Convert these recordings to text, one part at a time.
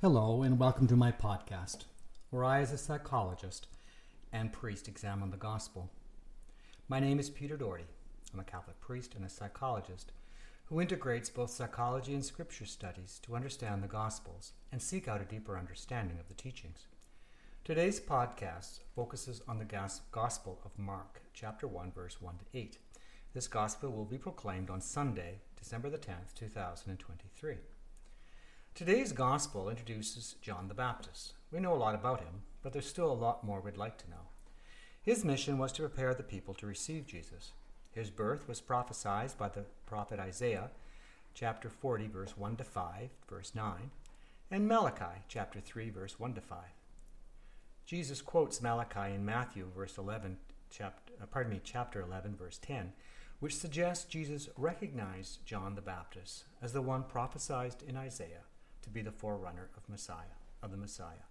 Hello, and welcome to my podcast, where I, as a psychologist and priest, examine the gospel. My name is Peter Doherty. I'm a Catholic priest and a psychologist who integrates both psychology and scripture studies to understand the gospels and seek out a deeper understanding of the teachings. Today's podcast focuses on the Gospel of Mark, chapter 1, verse 1 to 8. This gospel will be proclaimed on Sunday, December the 10th, 2023. Today's gospel introduces John the Baptist. We know a lot about him, but there's still a lot more we'd like to know. His mission was to prepare the people to receive Jesus. His birth was prophesied by the prophet Isaiah, chapter 40, verse 1 to 5, verse 9, and Malachi, chapter 3, verse 1 to 5. Jesus quotes Malachi in Matthew, verse 11, chapter, uh, pardon me, chapter 11, verse 10, which suggests Jesus recognized John the Baptist as the one prophesied in Isaiah to be the forerunner of Messiah, of the Messiah.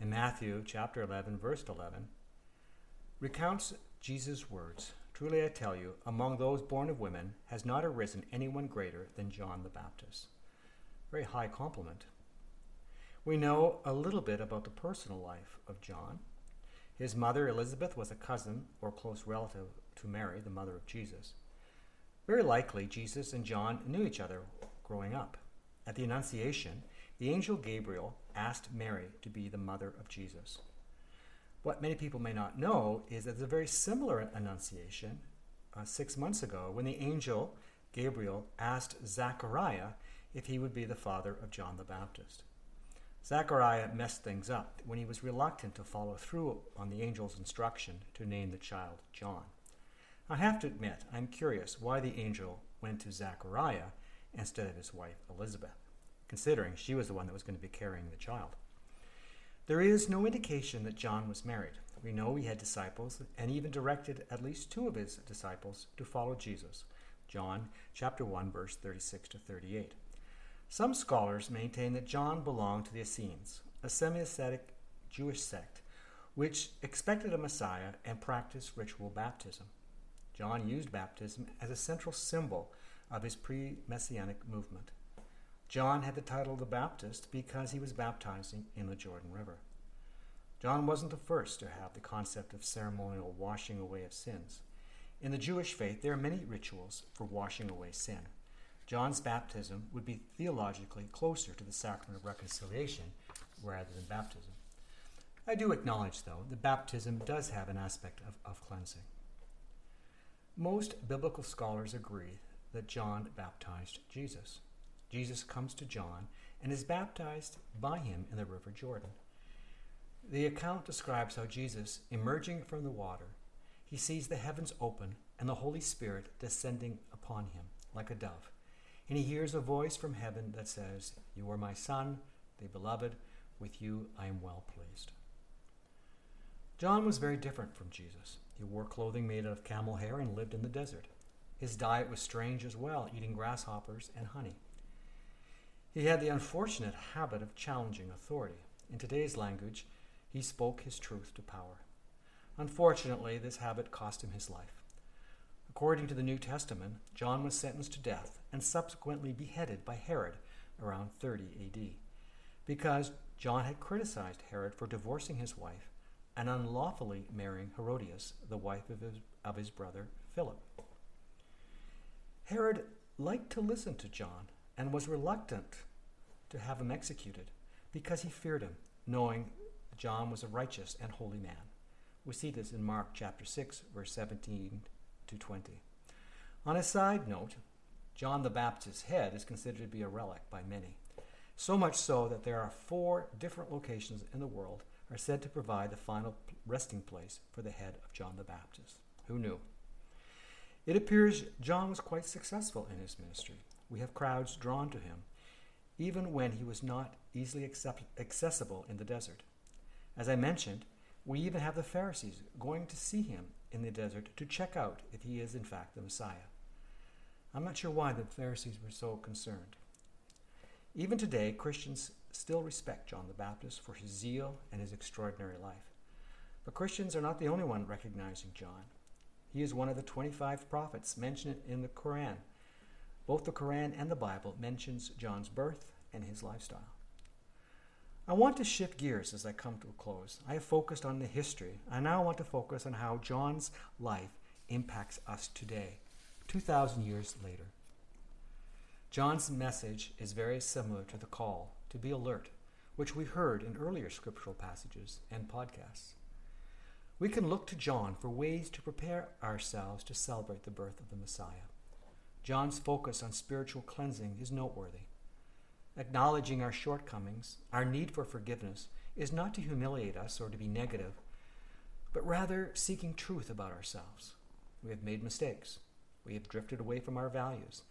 In Matthew chapter 11, verse 11, recounts Jesus' words Truly I tell you, among those born of women has not arisen anyone greater than John the Baptist. Very high compliment. We know a little bit about the personal life of John. His mother, Elizabeth, was a cousin or close relative to Mary, the mother of Jesus. Very likely, Jesus and John knew each other growing up. At the Annunciation, the angel Gabriel asked Mary to be the mother of Jesus. What many people may not know is that there's a very similar Annunciation uh, six months ago when the angel Gabriel asked Zachariah if he would be the father of John the Baptist. Zachariah messed things up when he was reluctant to follow through on the angel's instruction to name the child John. I have to admit, I'm curious why the angel went to Zachariah instead of his wife Elizabeth, considering she was the one that was going to be carrying the child. There is no indication that John was married. We know he had disciples and even directed at least two of his disciples to follow Jesus. John chapter 1 verse 36 to 38. Some scholars maintain that John belonged to the Essenes, a semi-ascetic Jewish sect which expected a Messiah and practiced ritual baptism. John used baptism as a central symbol of his pre messianic movement. John had the title the Baptist because he was baptizing in the Jordan River. John wasn't the first to have the concept of ceremonial washing away of sins. In the Jewish faith, there are many rituals for washing away sin. John's baptism would be theologically closer to the sacrament of reconciliation rather than baptism. I do acknowledge, though, that baptism does have an aspect of, of cleansing. Most biblical scholars agree that John baptized Jesus. Jesus comes to John and is baptized by him in the River Jordan. The account describes how Jesus, emerging from the water, he sees the heavens open and the Holy Spirit descending upon him like a dove. And he hears a voice from heaven that says, You are my Son, the beloved, with you I am well pleased. John was very different from Jesus. He wore clothing made out of camel hair and lived in the desert. His diet was strange as well, eating grasshoppers and honey. He had the unfortunate habit of challenging authority. In today's language, he spoke his truth to power. Unfortunately, this habit cost him his life. According to the New Testament, John was sentenced to death and subsequently beheaded by Herod around 30 AD because John had criticized Herod for divorcing his wife and unlawfully marrying Herodias, the wife of his, of his brother Philip. Herod liked to listen to John and was reluctant to have him executed because he feared him, knowing John was a righteous and holy man. We see this in Mark chapter 6, verse 17 to 20. On a side note, John the Baptist's head is considered to be a relic by many, so much so that there are four different locations in the world are said to provide the final resting place for the head of John the Baptist. Who knew? It appears John was quite successful in his ministry. We have crowds drawn to him, even when he was not easily accept- accessible in the desert. As I mentioned, we even have the Pharisees going to see him in the desert to check out if he is in fact the Messiah. I'm not sure why the Pharisees were so concerned. Even today, Christians still respect John the Baptist for his zeal and his extraordinary life. But Christians are not the only one recognizing John. He is one of the 25 prophets mentioned in the Quran. Both the Quran and the Bible mentions John's birth and his lifestyle. I want to shift gears as I come to a close. I have focused on the history. I now want to focus on how John's life impacts us today, 2,000 years later. John's message is very similar to the call to be alert, which we heard in earlier scriptural passages and podcasts. We can look to John for ways to prepare ourselves to celebrate the birth of the Messiah. John's focus on spiritual cleansing is noteworthy. Acknowledging our shortcomings, our need for forgiveness, is not to humiliate us or to be negative, but rather seeking truth about ourselves. We have made mistakes. We have drifted away from our values,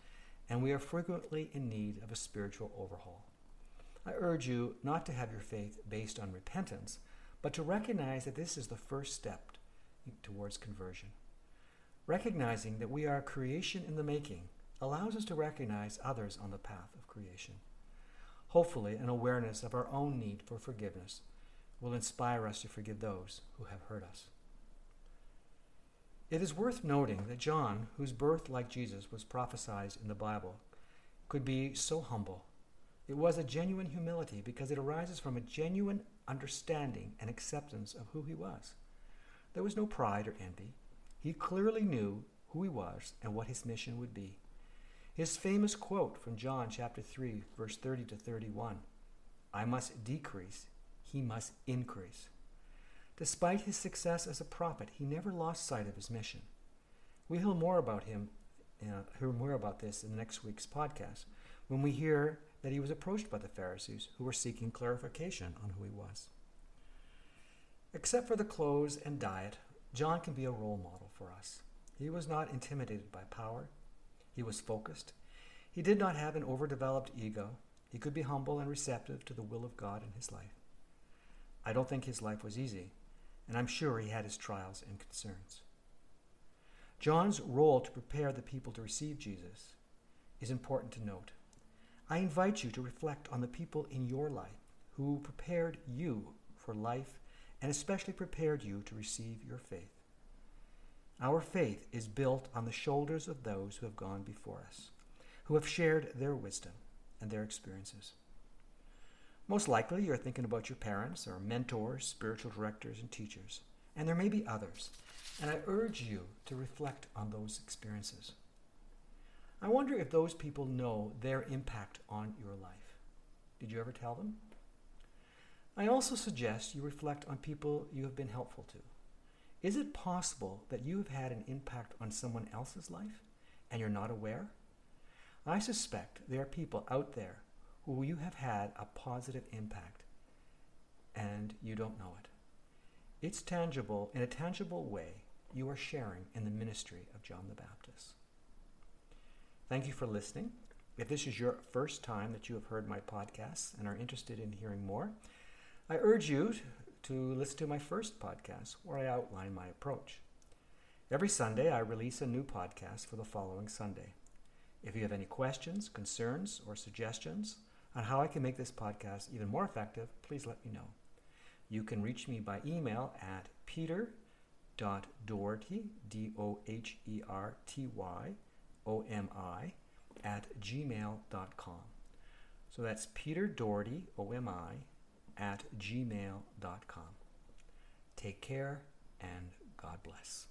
and we are frequently in need of a spiritual overhaul. I urge you not to have your faith based on repentance, but to recognize that this is the first step towards conversion. Recognizing that we are creation in the making allows us to recognize others on the path of creation. Hopefully, an awareness of our own need for forgiveness will inspire us to forgive those who have hurt us. It is worth noting that John, whose birth, like Jesus, was prophesied in the Bible, could be so humble. It was a genuine humility because it arises from a genuine understanding and acceptance of who he was. There was no pride or envy. He clearly knew who he was and what his mission would be. His famous quote from John chapter 3, verse 30 to 31 I must decrease, he must increase. Despite his success as a prophet, he never lost sight of his mission. We'll hear more about him, uh, hear more about this in next week's podcast when we hear that he was approached by the Pharisees who were seeking clarification on who he was. Except for the clothes and diet, John can be a role model for us. He was not intimidated by power. He was focused. He did not have an overdeveloped ego. He could be humble and receptive to the will of God in his life. I don't think his life was easy, and I'm sure he had his trials and concerns. John's role to prepare the people to receive Jesus is important to note. I invite you to reflect on the people in your life who prepared you for life and especially prepared you to receive your faith. Our faith is built on the shoulders of those who have gone before us, who have shared their wisdom and their experiences. Most likely, you're thinking about your parents or mentors, spiritual directors, and teachers, and there may be others, and I urge you to reflect on those experiences. I wonder if those people know their impact on your life. Did you ever tell them? I also suggest you reflect on people you have been helpful to. Is it possible that you have had an impact on someone else's life and you're not aware? I suspect there are people out there who you have had a positive impact and you don't know it. It's tangible, in a tangible way, you are sharing in the ministry of John the Baptist. Thank you for listening. If this is your first time that you have heard my podcasts and are interested in hearing more, I urge you to listen to my first podcast where I outline my approach. Every Sunday, I release a new podcast for the following Sunday. If you have any questions, concerns, or suggestions on how I can make this podcast even more effective, please let me know. You can reach me by email at peter.doherty, D O H E R T Y O M I, at gmail.com. So that's Peter Doherty, O M I, at gmail.com. Take care and God bless.